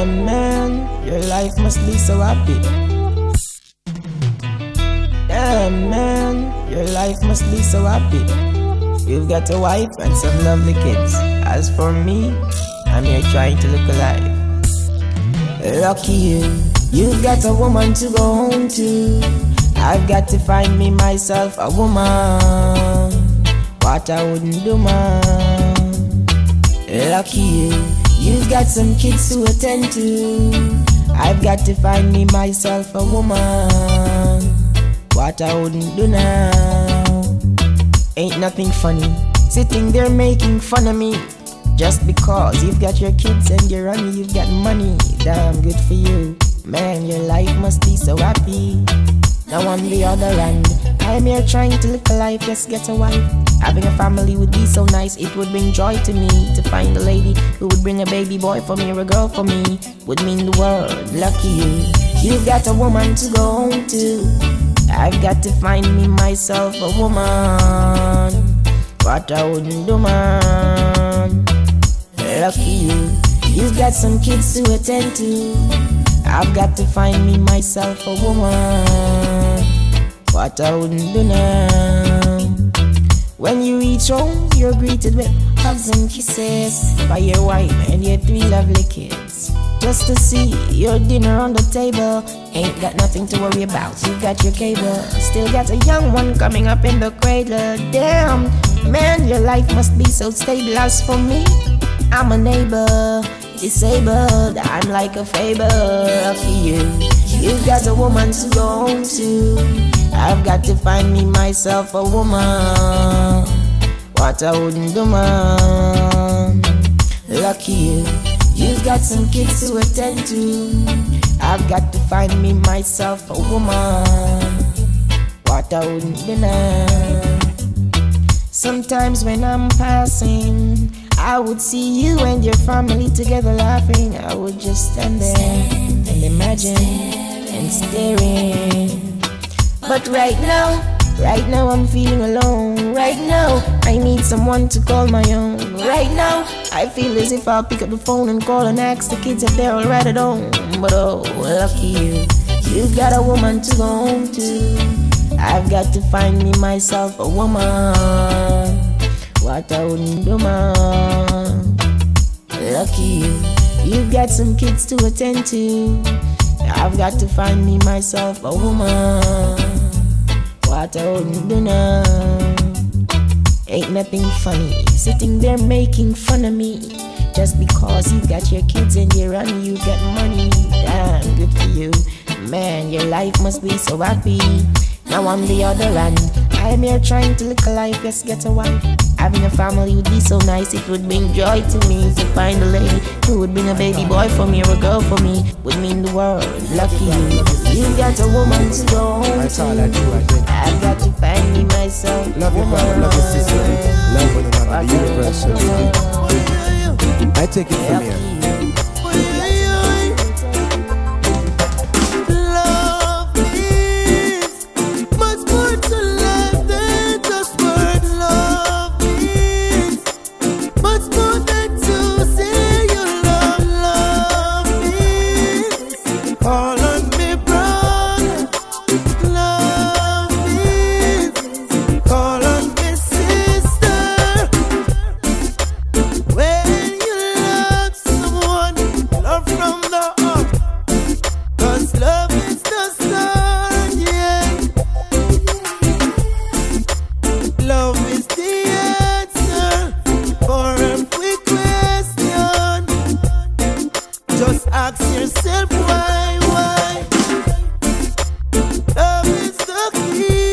Damn, man, your life must be so happy. Damn, man, your life must be so happy. You've got a wife and some lovely kids. As for me, I'm here trying to look alive. Lucky you, you've got a woman to go home to. I've got to find me myself a woman. What I wouldn't do, man. Lucky you, you've got some kids to attend to. I've got to find me myself a woman. What I wouldn't do now. Ain't nothing funny. Sitting there making fun of me. Just because you've got your kids and you're on you've got money. Damn good for you. Man, your life must be so happy. Now on the other hand, I'm here trying to live a life, just get a wife. Having a family would be so nice, it would bring joy to me to find a lady who would bring a baby boy for me or a girl for me. Would mean the world, lucky you. You've got a woman to go home to. I've got to find me myself a woman. What I wouldn't do, man. Lucky you. You've got some kids to attend to. I've got to find me myself a woman. What I wouldn't do now. When you reach home, you're greeted with hugs and kisses by your wife and your three lovely kids. Just to see your dinner on the table. Ain't got nothing to worry about. You got your cable. Still got a young one coming up in the cradle. Damn, man, your life must be so stable. As for me, I'm a neighbor disabled. I'm like a fable for you. You got a woman to go home to. I've got to find me myself a woman. What I wouldn't do, man. Lucky you. You've got some kids to attend to. I've got to find me myself a woman. What I wouldn't now. Sometimes when I'm passing. I would see you and your family together laughing. I would just stand there and imagine and staring. But right now, right now I'm feeling alone. Right now, I need someone to call my own. Right now, I feel as if I'll pick up the phone and call and ask the kids if they're alright at home. But oh, lucky you, you've got a woman to go home to. I've got to find me myself a woman. What I wouldn't do, man. Lucky you, you've got some kids to attend to. I've got to find me myself a woman. I do now. Ain't nothing funny, sitting there making fun of me. Just because you got your kids and you're on, you got money. Damn, good for you. Man, your life must be so happy. Now on the other hand, I'm here trying to look alive, just get a wife. Having a family would be so nice, it would bring joy to me to find a lady who would bring a baby boy for me or a girl for me. Would mean the world, lucky you. You got a woman to go home That's to. all I do, I think. I've got to find me myself. Love your brother, love your sister, love one another, the universe I take it from here. Yourself why, why. Love is the key.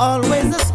always the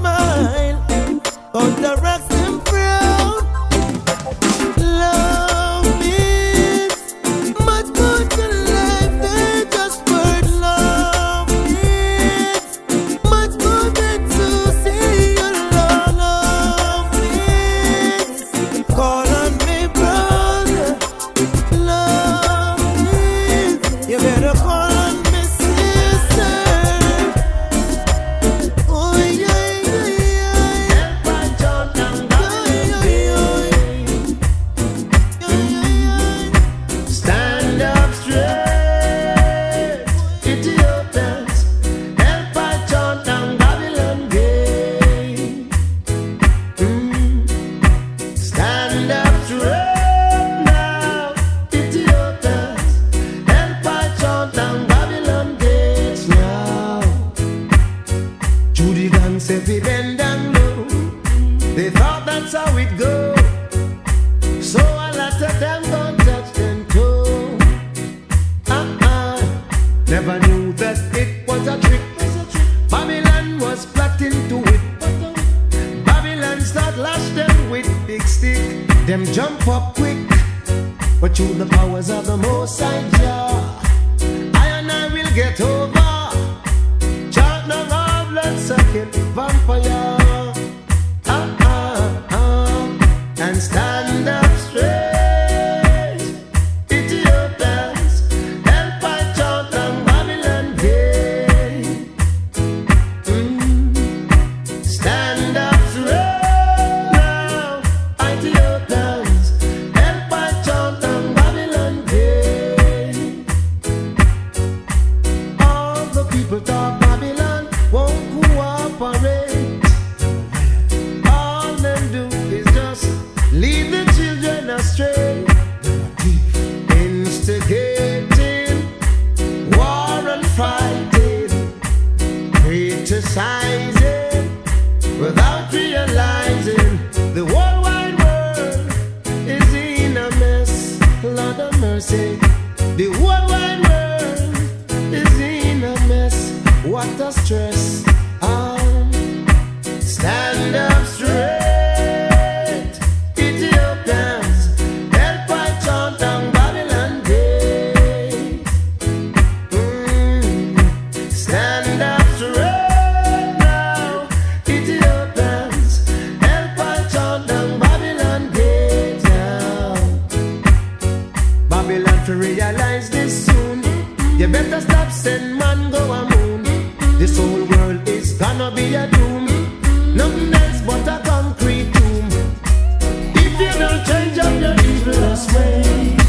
to realize this soon. You better stop send man go a moon. This whole world is gonna be a doom. Nothing else but a concrete doom. If you don't change up your evil ways.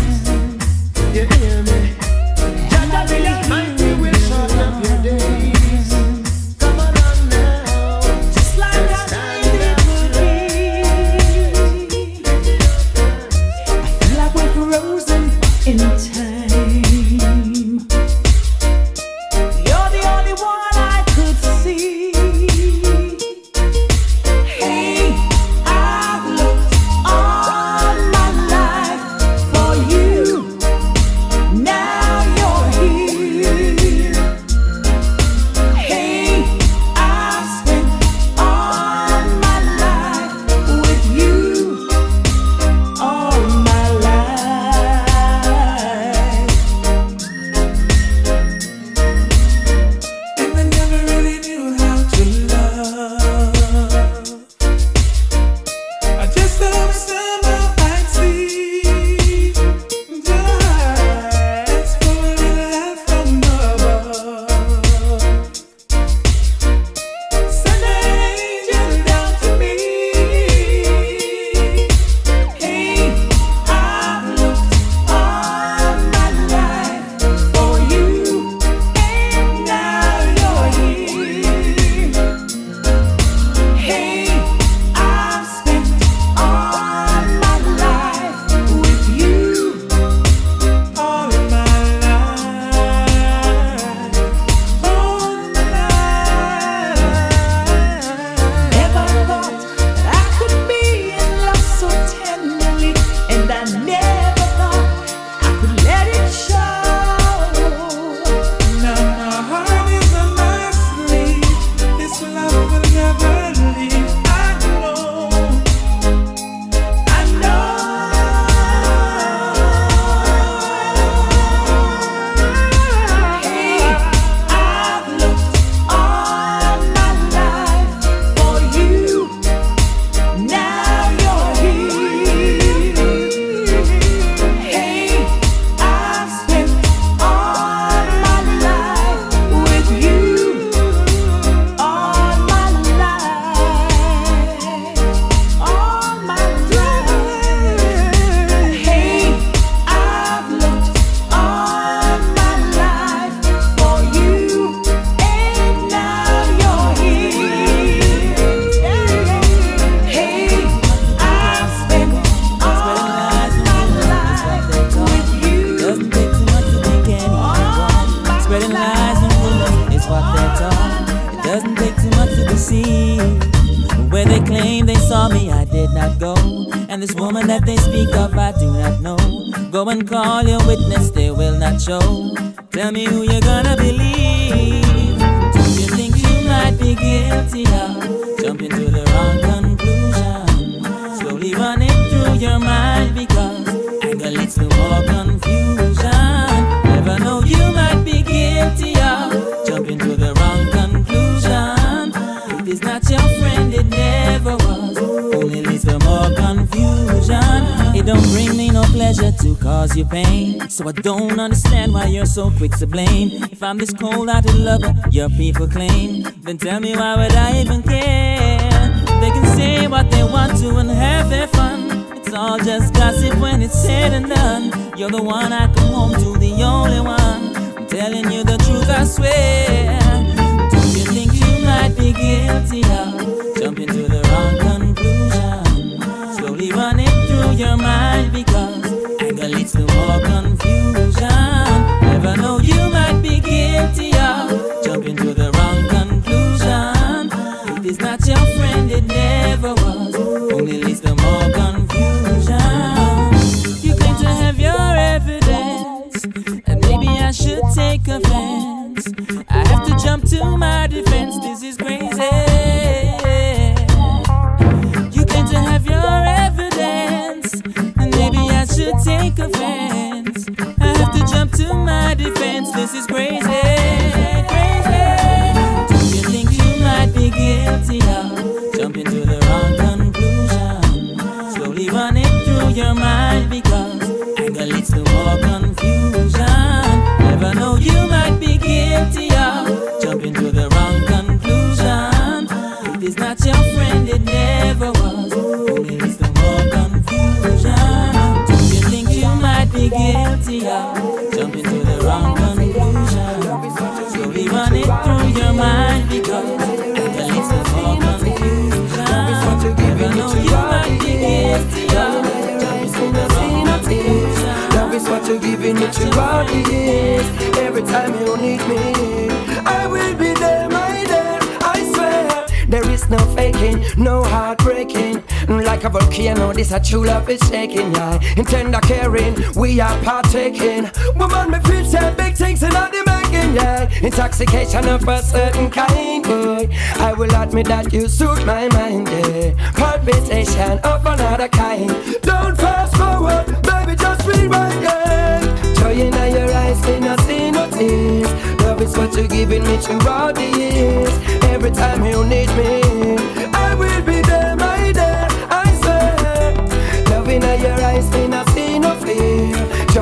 That they speak of, I do not know. Go and call your witness, they will not show. Tell me who you're gonna believe. To cause you pain. So I don't understand why you're so quick to blame. If I'm this cold hearted lover, your people claim, then tell me why would I even care? They can say what they want to and have their fun. It's all just gossip when it's said and done. You're the one I come home to, the only one. I'm telling you the truth, I swear. Do you think you might be guilty a true love is shaking, yeah. In tender caring, we are partaking. Woman, me feel say big things in all the making, yeah. Intoxication of a certain kind, boy. I will admit that you suit my mind, yeah. Palpitation of another kind. Don't fast forward, baby, just rewind, yeah. Joy in your eyes, me not see no tears. Love is what you're giving me throughout the years. Every time you need me,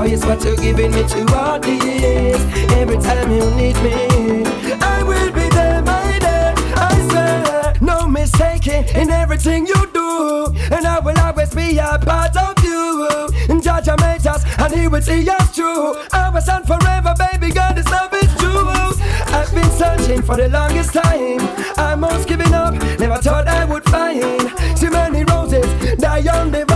is what you're giving me throughout the years. Every time you need me, I will be there, my dear. I swear. No mistaking in everything you do, and I will always be a part of you. And judge made us, and He will see us through. Our son forever, baby, God is love is true. I've been searching for the longest time. I'm almost giving up, never thought I would find too many roses die on the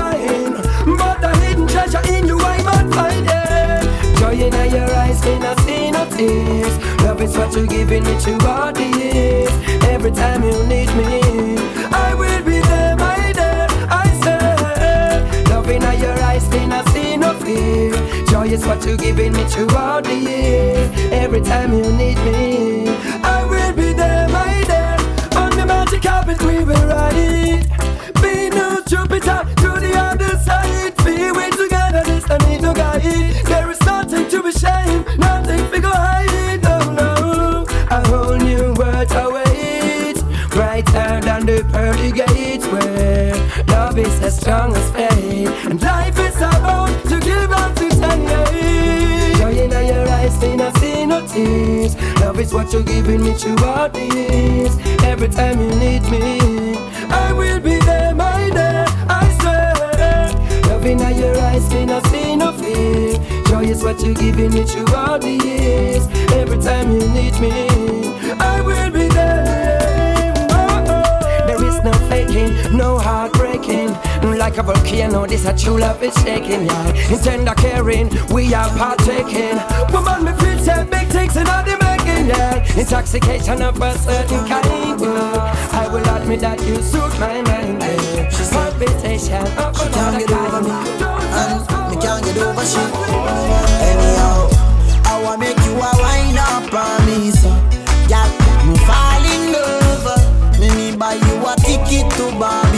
your eyes, me not tears. Love is what you're giving me throughout the years. Every time you need me, I will be there, my dear. I say, love in your eyes, me not see no fear. Joy is what you're giving me throughout the years. Every time you need me, I will be there, my dear. On the magic carpet, we will strong as faith, and life is about to give up to say. Joy in your eyes, me not see no tears. Love is what you're giving me throughout the years. Every time you need me, I will be there, my dear. I swear. Love in your eyes, me not see no fear. Joy is what you're giving me throughout the years. Every time you need me, I will be there. Oh, oh. There is no faking, no shaking like a volcano. This a true love is shaking, yeah. In tender caring, we are partaking. Woman, me feel say big things in all the making, yeah. Intoxication of a certain kind. Yeah. I will admit that you suit my mind. Yeah. She palpitation she can't get over me, and me can't get over she. Anyhow, I wanna make you a wine up on me, so yeah, me fall in love. Me need buy you a ticket to Barbie.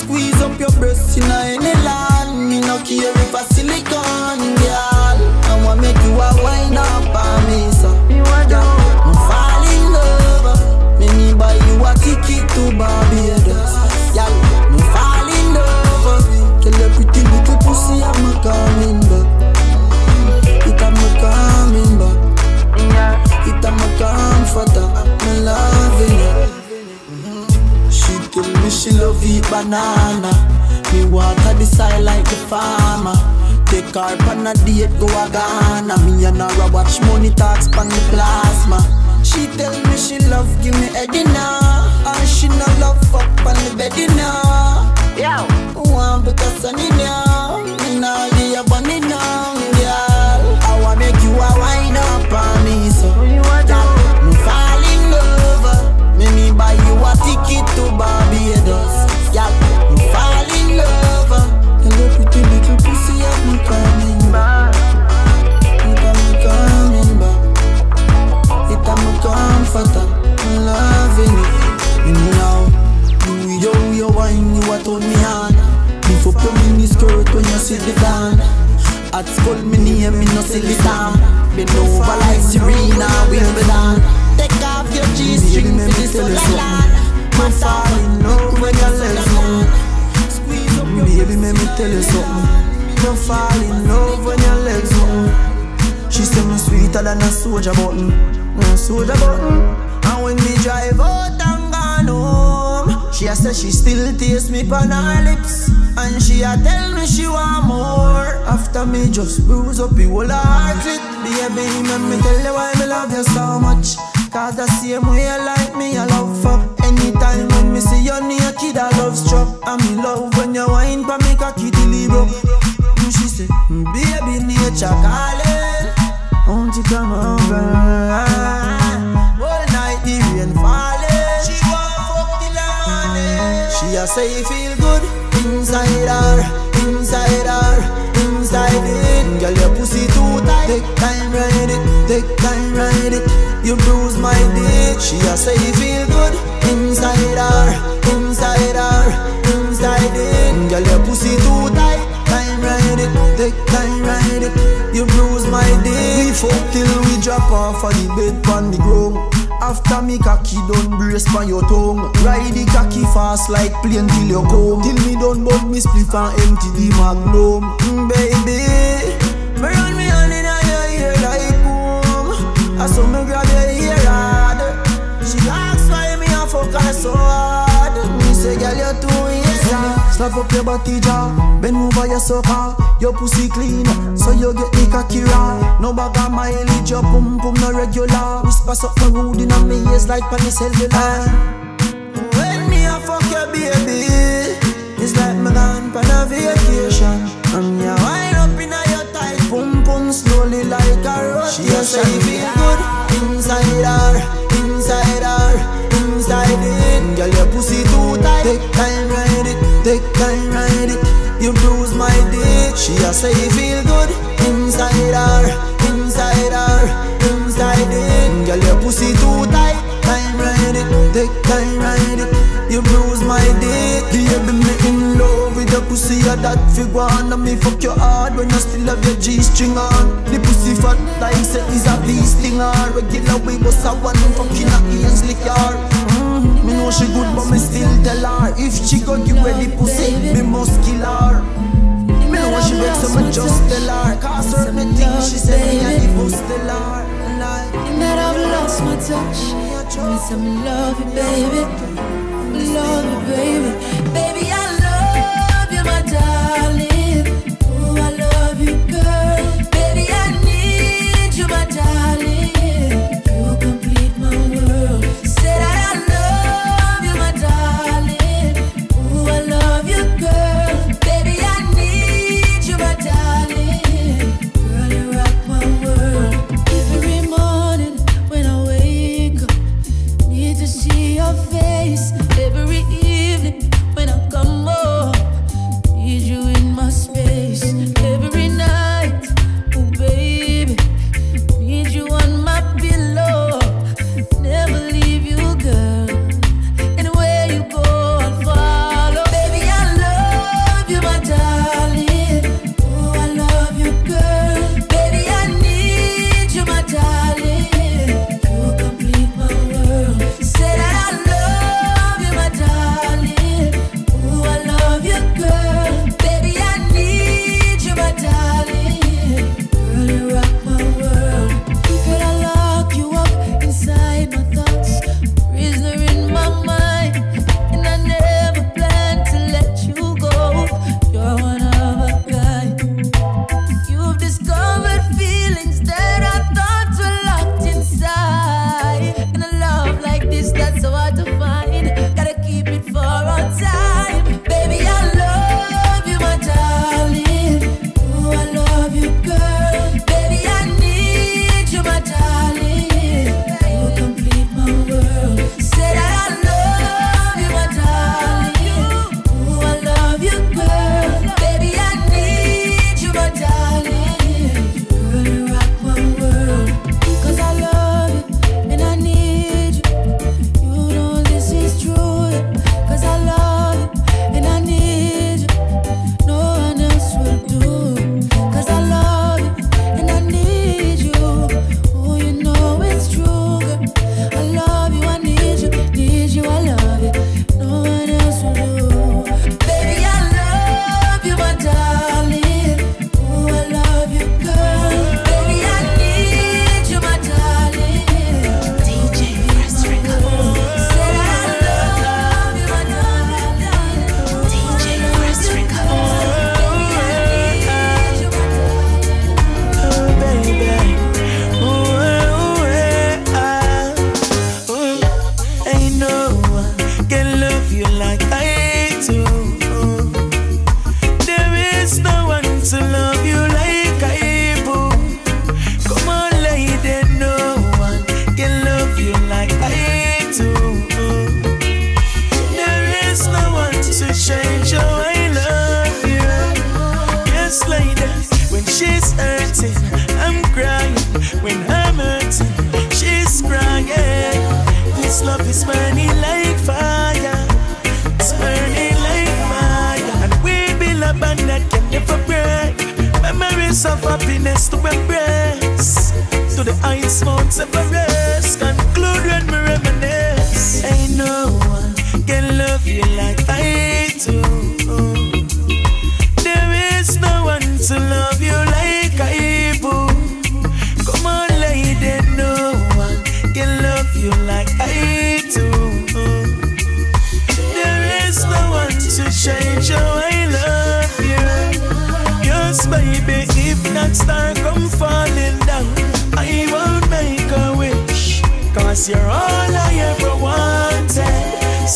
Squeeze up your breasts in any land. Me no care if a silicone, girl. I want make you a wine up on me, so. You want to fall in love. Make me buy you a ticket to Barbados. Eat banana. Me water the side like the farmer. Take her on a date, go a Ghana. Me and her watch money talks pan the plasma. She tell me she love give me heady now, and she no love fuck on the bed. Yo, one because now, me nah say she still taste me on her lips, and she a tell me she want more. After me just bruise up the whole heart it, baby, let me tell you why me love you so much. Cause the same way you like me, I love fuck. Anytime when me see you near kid, I love struck. And me love when you wine pa me cocky broke. Mm, She say, "Mm, baby, nature calling. Won't you come over? She say it feel good inside her, inside her, inside it. Girl, your pussy too tight. Take time ride it, take time ride it. You bruise my dick. She a say it feel good inside her, inside her, inside it. Girl, your pussy too tight. Time ride it, take time ride it. You bruise my dick. We fuck till we drop off of the bed pon the ground. After me cocky done brace pan your tongue. Ride the cocky fast like plane till you come. Till me bud me spliff and empty the magnum. Mm, Baby, me run me hand in your ear like comb I saw me grab your ear hard. She asks why me a fuck her so hard. Me say girl you too Slap up your body jaw Bend over your sofa Your pussy clean So you get the cocky raw No bag of mileage Your pum pum no regular. Whisper something rude in a me ears like pan the cellular. When me a fuck your baby It's like me gone on a vacation. And a wind up in a your tight. Pum pum slowly like a rotation She a say feel good Inside her Inside her Inside it. Girl your pussy too tight. Take time Take time ride it. You bruise my dick She a say feel good. Inside her Inside her Inside it. Girl your pussy too tight. Time ride it. Take time ride it. You bruise my dick. Baby me in love with the pussy. A that figure. And me fuck your hard when you still have your G-string on. The pussy fat like say is a beast. On Regular way bust a one fucking a lick yard mm, she good but me still tell her If she go give away the pussy me must kill her Me know she vex so me just tell her Cause certain things she say me a bust tell her might have lost my touch. Me some love, you baby. Love you, baby. Baby, I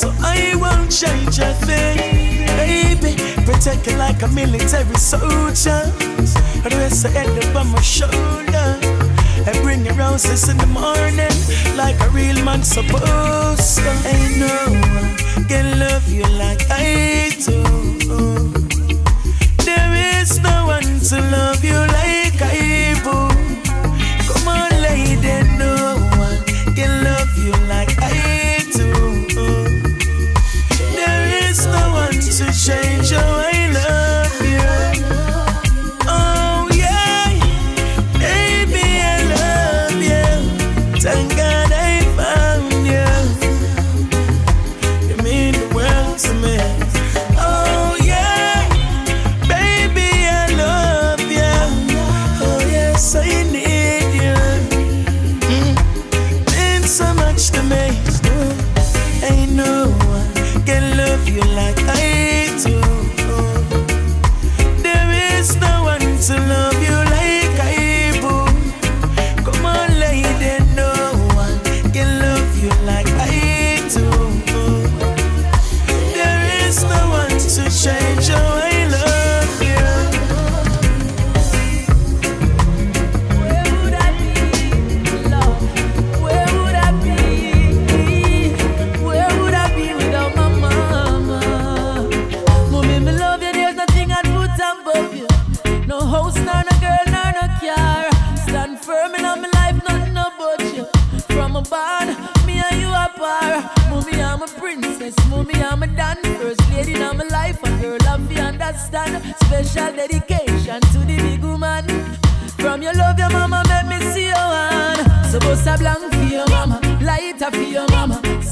So I won't change a thing. Baby, protect you like a military soldier. Rest the head on my shoulder. And bring your roses in the morning like a real man supposed to. Ain't no one can love you like I do. There is no one to love you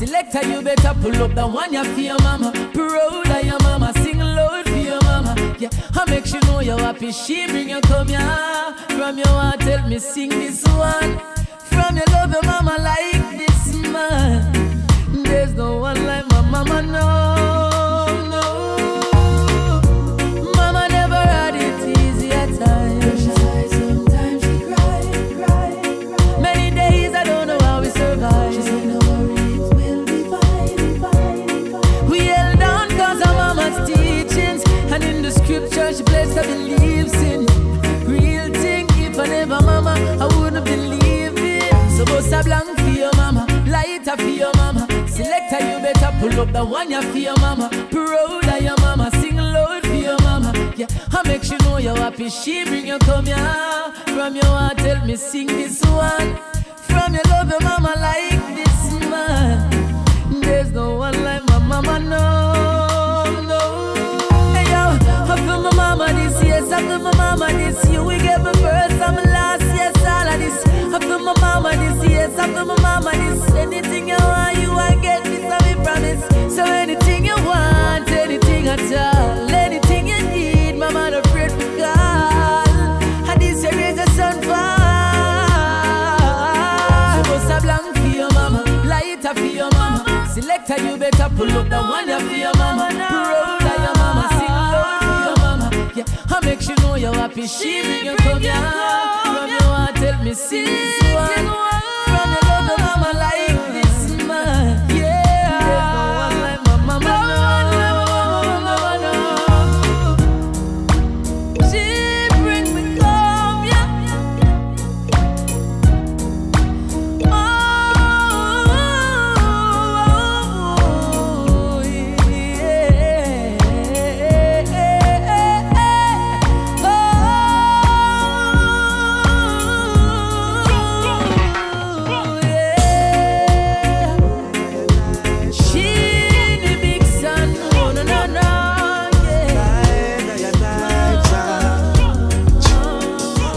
Selector, you better pull up the one you for your mama. Proud of your mama, sing loud for your mama. Yeah, I make you know you're happy. She bring you come here from your heart. Tell me sing this one from your love your mama like this man. There's no one like my mama no. better for your mama. Selector, you better pull up the one you for your mama. Proud of your mama, sing loud for your mama. Yeah, I make you know you're happy. She bring you come here from your heart. Tell me sing this one from your love your mama like this man. There's no one like my mama, no, no. Hey yo, I feel my mama this, year. I feel my mama this. year. we get for my mama this, yes, I for my mama this. Anything you want, you I get this, I be promise. So anything you want, anything at all, anything you need, my mama pray for God. call. And this your raise a son for. Suppose I blank for your mama, light up for your mama. Selector, you better pull up the one up for your mama. Roll your mama, sing low for your mama. Yeah, I make sure you know you're happy. She bring you come down. me sinto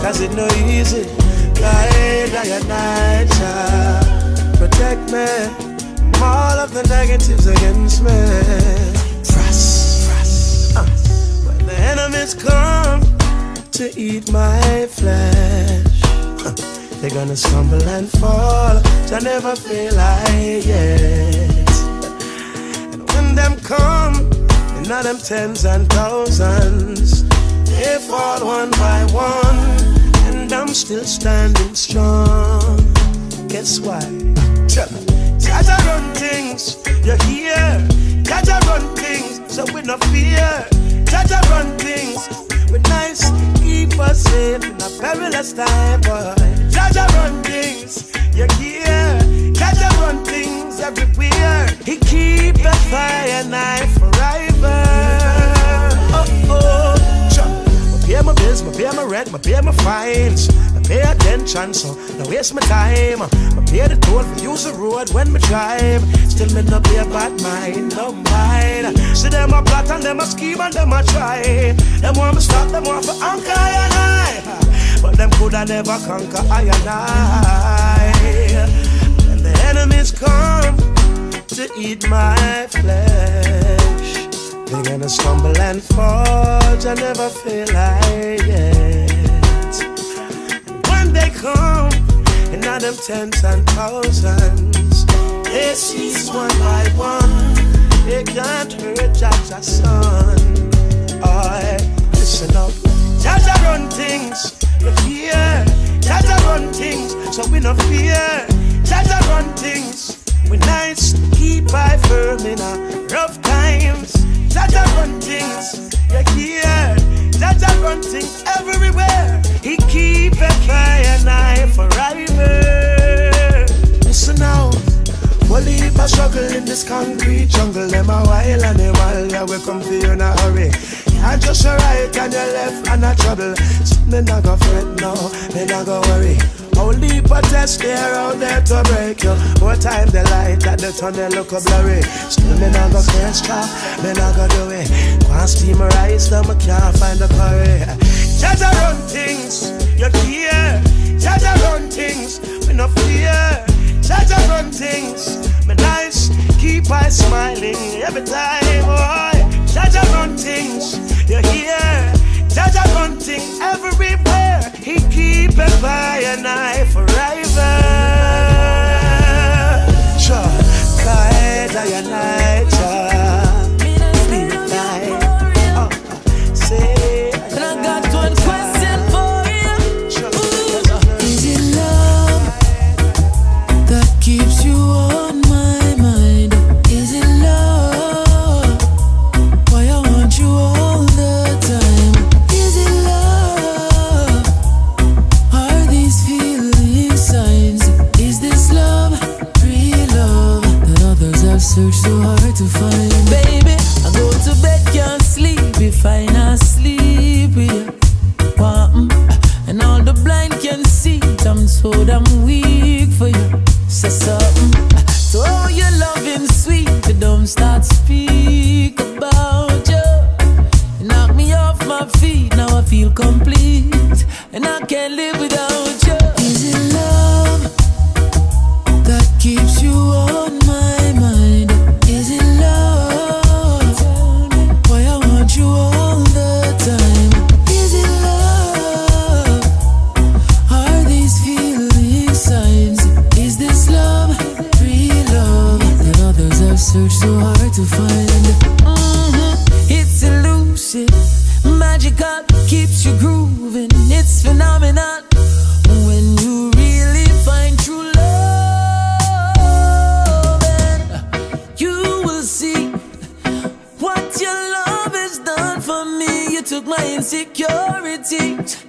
no easy. Guide I night, protect me from all of the negatives against me. Frost, frost. Uh. When the enemies come to eat my flesh, they're gonna stumble and fall. I never feel like yet. And when them come, and not them tens and thousands, they fall one by one and I'm still standing strong. Guess why? Jah Jah run things, you're here. Jah Jah run things, so we no fear. Jah Jah run things, we nice, keep us safe in a perilous time, boy. Jah Jah run things, you're here. Jah Jah run things everywhere. He keep the fire knife forever. Oh, oh. Pay my bills, my pay my rent, my pay my fines. I pay attention, so no waste my time. I pay the toll for use the road when me drive. Still me no pay bad mind, no mind. See them a plot and them a scheme and them a try. Them want me stop, them want for anchor and I. But them coulda never conquer I and I. And the enemies come to eat my flesh. They're gonna stumble and fall, I never feel like it. When they come, and now them tens and thousands, they seize one by one. They can't hurt Jah Jah's son. I listen up. Jah Jah run things, you hear? Jah Jah run things, so we no fear. Jah Jah run things, we nice, keep I firm in a rough times. Jah Jah run things, you hear? Jah Jah run things everywhere. He keep a fire knife forever. Listen now. Well, if I struggle in this concrete jungle, them a wild animal, yeah, we come for you in a hurry. I just a right and your left and a trouble. So me not go fret no, me not go worry. Only protest there out there to break you. More time the light at the tunnel look a blurry. Still me not go can't stop, me not go do it. Can't steam my though me can't find the curry. Jah Jah run things, you hear? Jah Jah run things, we no fear. Jah Jah run things, me nice, keep I smiling every time, boy. Jah Jah run things, you hear? Run things everywhere. He keep a fire knife keeps you grooving. It's phenomenal when you really find true love. And you will see what your love has done for me. You took my insecurities.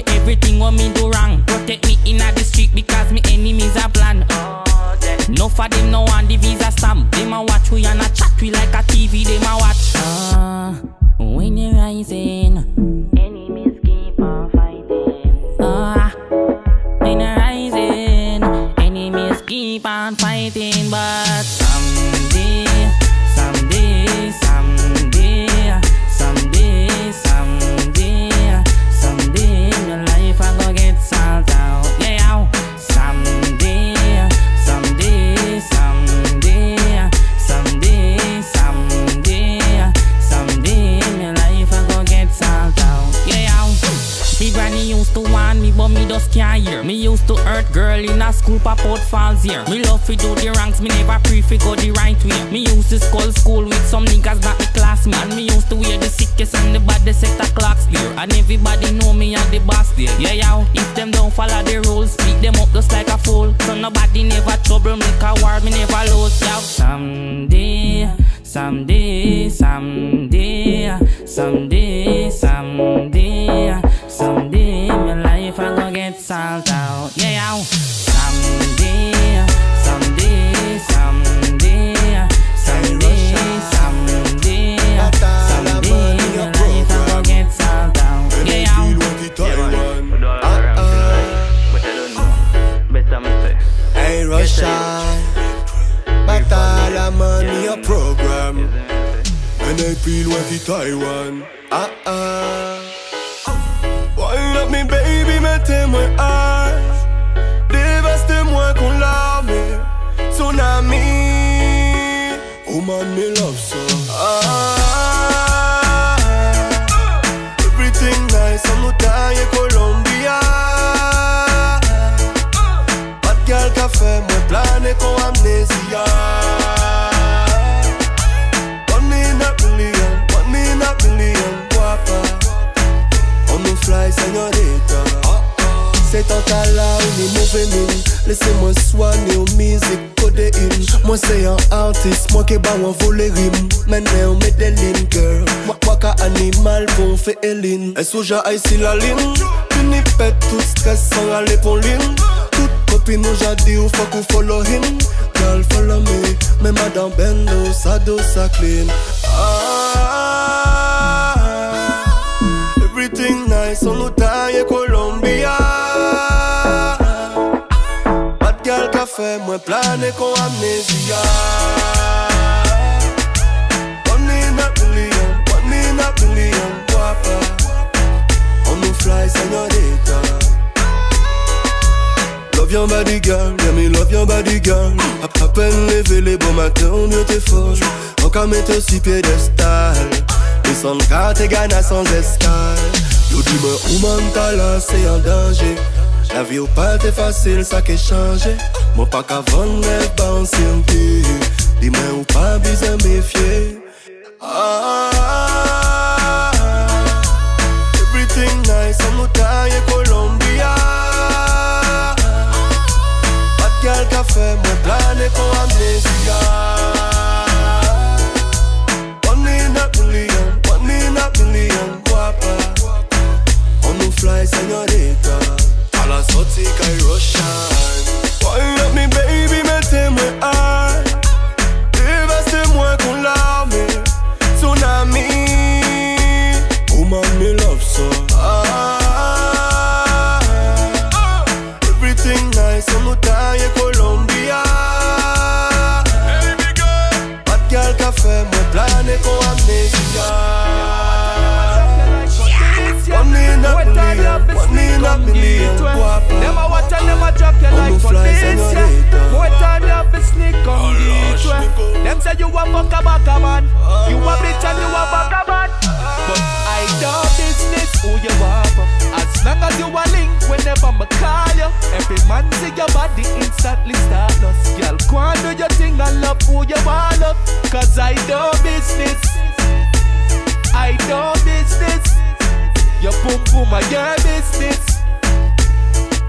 for everything what me do wrong. Protect me in a someday, someday, someday, someday. e elin E souja a yisi la lin Pini pet tout stres san ale pon lin Tout kopi nou jadi ou fok ou follow him. Girl follow me. Me madan bendo sa do sa clean. Ah, Everything nice on nou taye Colombia Bad girl ka fe mwen plane kon amnesia One in a billion, one in a billion fly, señorita Love your body girl, yeah me love your body girl. À, à peine levé les beaux matins, mieux t'es fort Encore mettre sur piédestal. Les sons de t'es gana sans escale. Yo dis-moi où man t'as là, c'est un danger? La vie ou pas t'es facile, ça qui changé. Moi pas qu'avant les bancs Dis-moi où pas besoin méfier ah, Everything nice, on nous taille Colombia. Bad girl café, love so. Ah, Everything nice, on nous taille Colombia. Bad girl café, moi plané con amnesia. One in a million, one in a million, a watch and a drop you On like nous fly, yeah. More time you have to sneak on yeah. Them say you a fuck a back a man You a bitch and you a back a man But I don't business who you are. As long as you a link whenever me call you Every man see your body instantly start us Girl, go and do your thing and love who you want love Cause I do business I do business Your boom boom a your business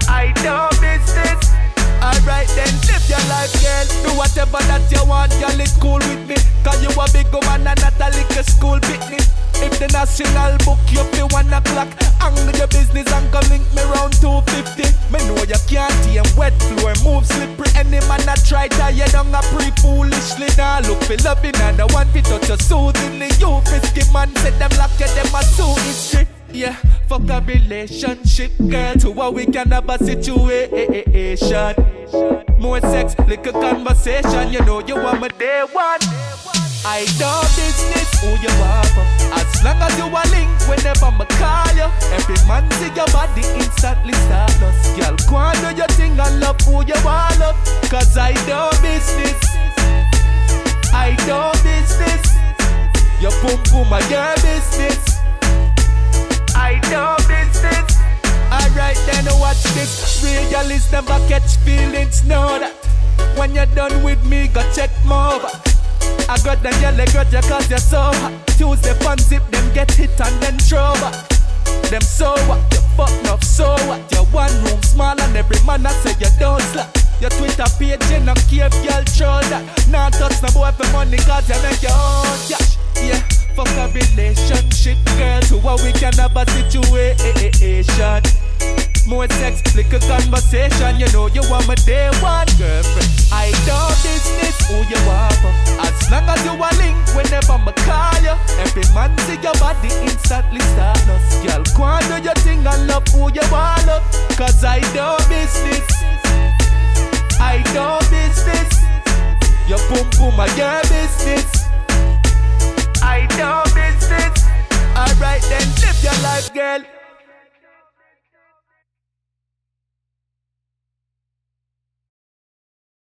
I do business. Alright then, live your life, girl. Do whatever that you want, girl. It's cool with me. Cause you a big woman and not a little school picnic. If the national book you up to one o'clock, angle your business and come link me round 250. Me know you can't tame wet floor, move slippery. Any man that try tie you down a pre foolishly. Now look for loving and the one fit touch you soothingly. You frisky man, said them lock you, them a too history. Yeah, fuck a relationship, girl. To what we can have a situation. More sex, little conversation. You know you want my day one. I do business who you are for. As long as you a link whenever me call you. Every man see your body instantly start us. Girl, go and do your thing and love who you want love. Cause I do business. I do business. Your boom boom a your business. I do business. Alright then watch this. Realist never catch feelings. Know that when you're done with me, go check more. I got them yellow grudge you cause you're so hot. Tuesday fun zip them get hit and then throw back. Them so what? You fuck enough so what? Your one room small and every man I say you don't slap Your Twitter page you not care girl show that. Nah touch no boy for money cause you make your own cash. Yeah, fuck a relationship girl to what we can have a situation more sex, flick a conversation. You know you want my day one girlfriend. I don't business who you are. As long as you a link, whenever I call you, every man see your body instantly status. Girl, go on, do your thing and love who you want. Cause I don't business. I don't business. Your boom boom, I your business. I don't business. Alright then, live your life, girl.